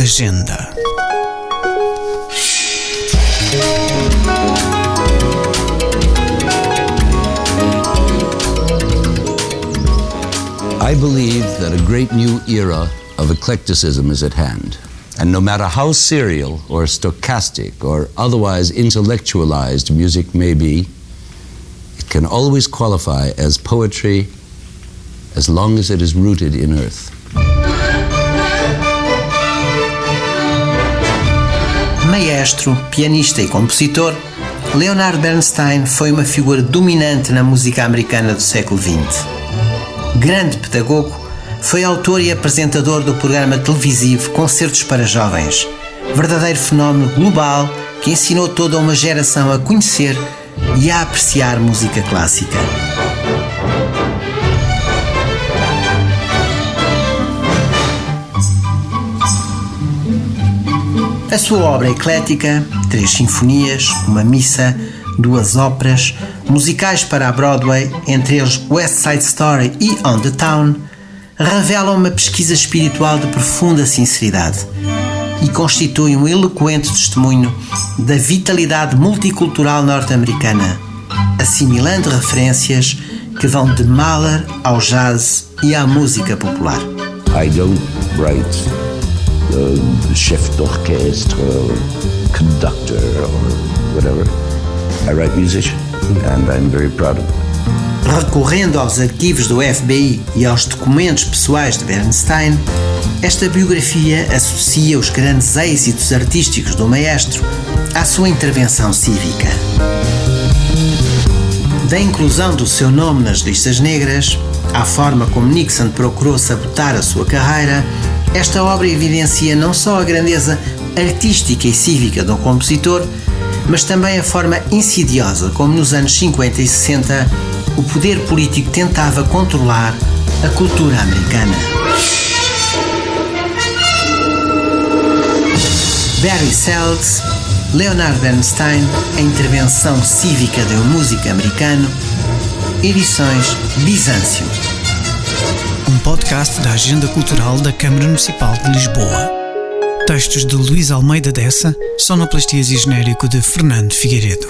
Agenda. I believe that a great new era of eclecticism is at hand. And no matter how serial or stochastic or otherwise intellectualized music may be, it can always qualify as poetry as long as it is rooted in earth. Maestro, pianista e compositor, Leonard Bernstein foi uma figura dominante na música americana do século XX. Grande pedagogo, foi autor e apresentador do programa televisivo Concertos para Jovens, verdadeiro fenómeno global que ensinou toda uma geração a conhecer e a apreciar música clássica. A sua obra é eclética, três sinfonias, uma missa, duas óperas, musicais para a Broadway, entre eles West Side Story e On the Town, revelam uma pesquisa espiritual de profunda sinceridade e constitui um eloquente testemunho da vitalidade multicultural norte-americana, assimilando referências que vão de Mahler ao jazz e à música popular. I don't write chef d'orchestre, or conductor, or whatever. I write musician, and I'm very proud of it. Recorrendo aos arquivos do FBI e aos documentos pessoais de Bernstein, esta biografia associa os grandes êxitos artísticos do maestro à sua intervenção cívica. Da inclusão do seu nome nas listas negras, à forma como Nixon procurou sabotar a sua carreira, esta obra evidencia não só a grandeza artística e cívica do compositor, mas também a forma insidiosa como nos anos 50 e 60 o poder político tentava controlar a cultura americana. Barry Seltz, Leonard Bernstein, a intervenção cívica da música americano, edições Bizâncio. Podcast da Agenda Cultural da Câmara Municipal de Lisboa. Textos de Luís Almeida Dessa, sonoplastias e genérico de Fernando Figueiredo.